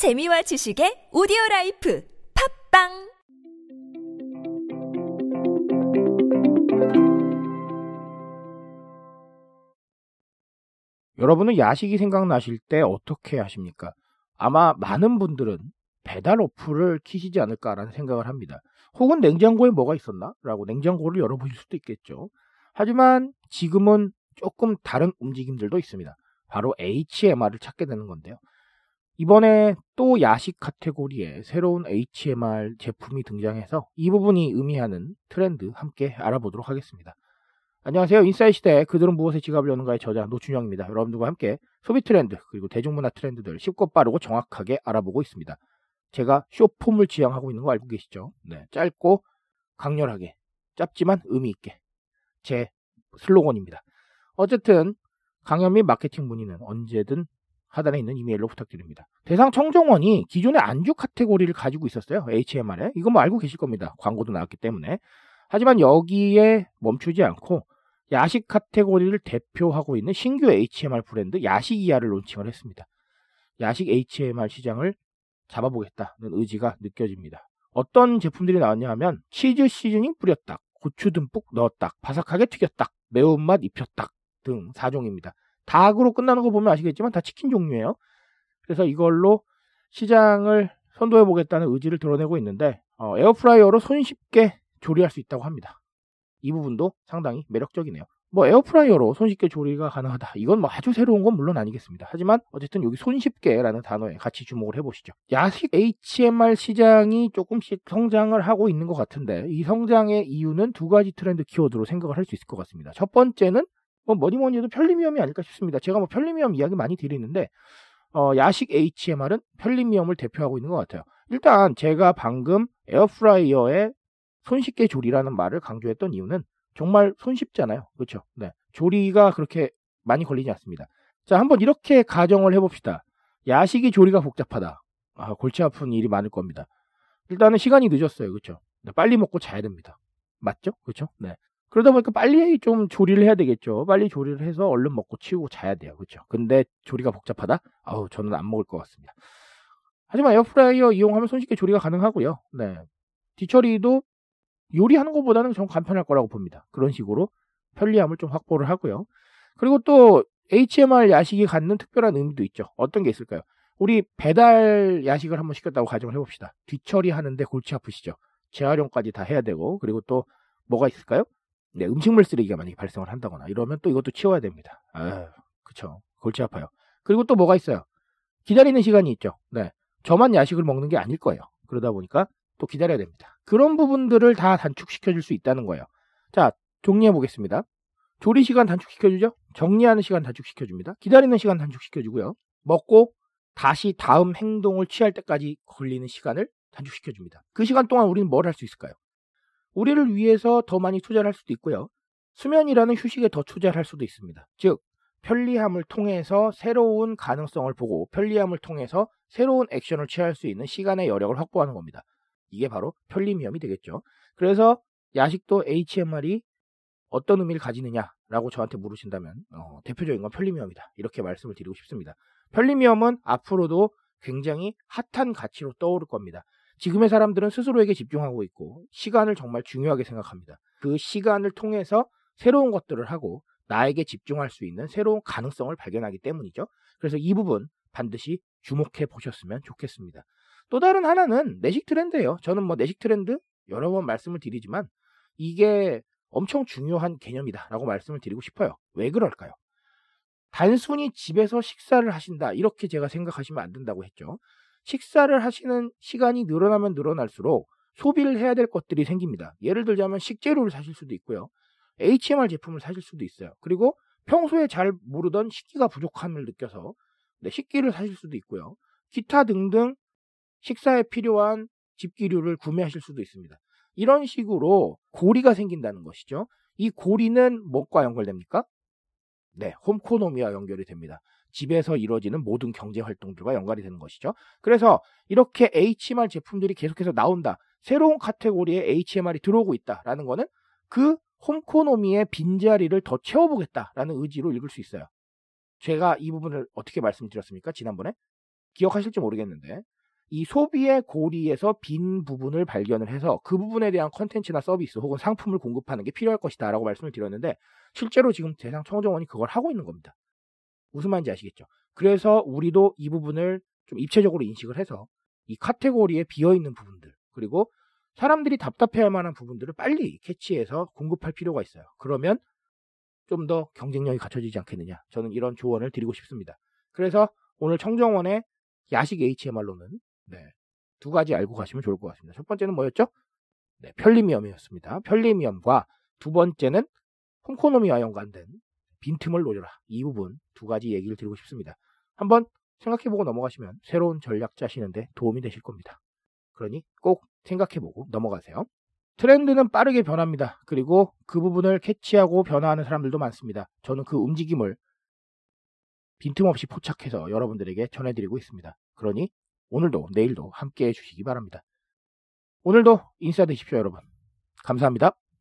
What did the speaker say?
재미와 지식의 오디오 라이프 팝빵 여러분은 야식이 생각나실 때 어떻게 하십니까? 아마 많은 분들은 배달 어플을 키시지 않을까라는 생각을 합니다. 혹은 냉장고에 뭐가 있었나? 라고 냉장고를 열어보실 수도 있겠죠. 하지만 지금은 조금 다른 움직임들도 있습니다. 바로 HMR을 찾게 되는 건데요. 이번에 또 야식 카테고리에 새로운 HMR 제품이 등장해서 이 부분이 의미하는 트렌드 함께 알아보도록 하겠습니다. 안녕하세요. 인사이 시대 그들은 무엇에 지갑을 여는가의 저자 노준영입니다. 여러분들과 함께 소비 트렌드 그리고 대중문화 트렌드들 쉽고 빠르고 정확하게 알아보고 있습니다. 제가 쇼폼을 지향하고 있는 거 알고 계시죠? 네, 짧고 강렬하게 짧지만 의미 있게 제 슬로건입니다. 어쨌든 강연 및 마케팅 문의는 언제든 하단에 있는 이메일로 부탁드립니다. 대상 청정원이 기존의 안주 카테고리를 가지고 있었어요. HMR에. 이거 뭐 알고 계실 겁니다. 광고도 나왔기 때문에. 하지만 여기에 멈추지 않고 야식 카테고리를 대표하고 있는 신규 HMR 브랜드 야식이야를 론칭을 했습니다. 야식 HMR 시장을 잡아보겠다는 의지가 느껴집니다. 어떤 제품들이 나왔냐 하면 치즈 시즈닝 뿌렸닭, 고추 듬뿍 넣었닭, 바삭하게 튀겼닭, 매운맛 입혔닭 등 4종입니다. 닭으로 끝나는 거 보면 아시겠지만 다 치킨 종류예요. 그래서 이걸로 시장을 선도해 보겠다는 의지를 드러내고 있는데 어, 에어프라이어로 손쉽게 조리할 수 있다고 합니다. 이 부분도 상당히 매력적이네요. 뭐 에어프라이어로 손쉽게 조리가 가능하다. 이건 뭐 아주 새로운 건 물론 아니겠습니다. 하지만 어쨌든 여기 손쉽게라는 단어에 같이 주목을 해보시죠. 야식 HMR 시장이 조금씩 성장을 하고 있는 것 같은데 이 성장의 이유는 두 가지 트렌드 키워드로 생각을 할 수 있을 것 같습니다. 첫 번째는 뭐 뭐니 뭐니 해도 편리미엄이 아닐까 싶습니다. 제가 뭐 편리미엄 이야기 많이 드리는데 어, 야식 HMR은 편리미엄을 대표하고 있는 것 같아요. 일단 제가 방금 에어프라이어에 손쉽게 조리라는 말을 강조했던 이유는 정말 손쉽잖아요. 그렇죠? 네. 조리가 그렇게 많이 걸리지 않습니다. 자, 한번 이렇게 가정을 해봅시다. 야식이 조리가 복잡하다. 아, 골치 아픈 일이 많을 겁니다. 일단은 시간이 늦었어요. 그렇죠? 네, 빨리 먹고 자야 됩니다. 맞죠? 그렇죠? 네. 그러다 보니까 빨리 좀 조리를 해야 되겠죠. 빨리 조리를 해서 얼른 먹고 치우고 자야 돼요. 그렇죠? 근데 조리가 복잡하다? 아우, 저는 안 먹을 것 같습니다. 하지만 에어프라이어 이용하면 손쉽게 조리가 가능하고요. 네. 뒤처리도 요리하는 것보다는 좀 간편할 거라고 봅니다. 그런 식으로 편리함을 좀 확보를 하고요. 그리고 또 HMR 야식이 갖는 특별한 의미도 있죠. 어떤 게 있을까요? 우리 배달 야식을 한번 시켰다고 가정을 해봅시다. 뒤처리 하는데 골치 아프시죠? 재활용까지 다 해야 되고 그리고 또 뭐가 있을까요? 네, 음식물 쓰레기가 만약에 발생을 한다거나 이러면 또 이것도 치워야 됩니다. 아, 그쵸. 골치 아파요. 그리고 또 뭐가 있어요? 기다리는 시간이 있죠. 네. 저만 야식을 먹는 게 아닐 거예요. 그러다 보니까 또 기다려야 됩니다. 그런 부분들을 다 단축시켜 줄 수 있다는 거예요. 자, 정리해 보겠습니다. 조리 시간 단축시켜 주죠? 정리하는 시간 단축시켜 줍니다. 기다리는 시간 단축시켜 주고요. 먹고 다시 다음 행동을 취할 때까지 걸리는 시간을 단축시켜 줍니다. 그 시간 동안 우리는 뭘 할 수 있을까요? 우리를 위해서 더 많이 투자를 할 수도 있고요. 수면이라는 휴식에 더 투자를 할 수도 있습니다. 즉, 편리함을 통해서 새로운 가능성을 보고 편리함을 통해서 새로운 액션을 취할 수 있는 시간의 여력을 확보하는 겁니다. 이게 바로 편리미엄이 되겠죠. 그래서 야식도 HMR이 어떤 의미를 가지느냐라고 저한테 물으신다면 어, 대표적인 건 편리미엄이다. 이렇게 말씀을 드리고 싶습니다. 편리미엄은 앞으로도 굉장히 핫한 가치로 떠오를 겁니다. 지금의 사람들은 스스로에게 집중하고 있고 시간을 정말 중요하게 생각합니다. 그 시간을 통해서 새로운 것들을 하고 나에게 집중할 수 있는 새로운 가능성을 발견하기 때문이죠. 그래서 이 부분 반드시 주목해 보셨으면 좋겠습니다. 또 다른 하나는 내식 트렌드예요. 저는 뭐 내식 트렌드 여러 번 말씀을 드리지만 이게 엄청 중요한 개념이다라고 말씀을 드리고 싶어요. 왜 그럴까요? 단순히 집에서 식사를 하신다 이렇게 제가 생각하시면 안 된다고 했죠. 식사를 하시는 시간이 늘어나면 늘어날수록 소비를 해야 될 것들이 생깁니다. 예를 들자면 식재료를 사실 수도 있고요. HMR 제품을 사실 수도 있어요. 그리고 평소에 잘 모르던 식기가 부족함을 느껴서 네, 식기를 사실 수도 있고요. 기타 등등 식사에 필요한 집기류를 구매하실 수도 있습니다. 이런 식으로 고리가 생긴다는 것이죠. 이 고리는 뭐과 연결됩니까? 네, 홈코노미와 연결이 됩니다. 집에서 이루어지는 모든 경제 활동들과 연관이 되는 것이죠. 그래서 이렇게 HMR 제품들이 계속해서 나온다. 새로운 카테고리에 HMR이 들어오고 있다라는 거는 그 홈코노미의 빈자리를 더 채워보겠다라는 의지로 읽을 수 있어요. 제가 이 부분을 어떻게 말씀드렸습니까? 지난번에 기억하실지 모르겠는데 이 소비의 고리에서 빈 부분을 발견을 해서 그 부분에 대한 컨텐츠나 서비스 혹은 상품을 공급하는 게 필요할 것이다 라고 말씀을 드렸는데 실제로 지금 대상 청정원이 그걸 하고 있는 겁니다. 무슨 말인지 아시겠죠? 그래서 우리도 이 부분을 좀 입체적으로 인식을 해서 이 카테고리에 비어있는 부분들 그리고 사람들이 답답해할 만한 부분들을 빨리 캐치해서 공급할 필요가 있어요. 그러면 좀 더 경쟁력이 갖춰지지 않겠느냐. 저는 이런 조언을 드리고 싶습니다. 그래서 오늘 청정원의 야식 HMR로는 네, 두 가지 알고 가시면 좋을 것 같습니다. 첫 번째는 뭐였죠? 네, 편리미엄이었습니다. 편리미엄과 두 번째는 홈코노미와 연관된 빈틈을 노려라. 이 부분 두 가지 얘기를 드리고 싶습니다. 한번 생각해보고 넘어가시면 새로운 전략 짜시는데 도움이 되실 겁니다. 그러니 꼭 생각해보고 넘어가세요. 트렌드는 빠르게 변합니다. 그리고 그 부분을 캐치하고 변화하는 사람들도 많습니다. 저는 그 움직임을 빈틈없이 포착해서 여러분들에게 전해드리고 있습니다. 그러니 오늘도 내일도 함께 해주시기 바랍니다. 오늘도 인싸 되십시오, 여러분. 감사합니다.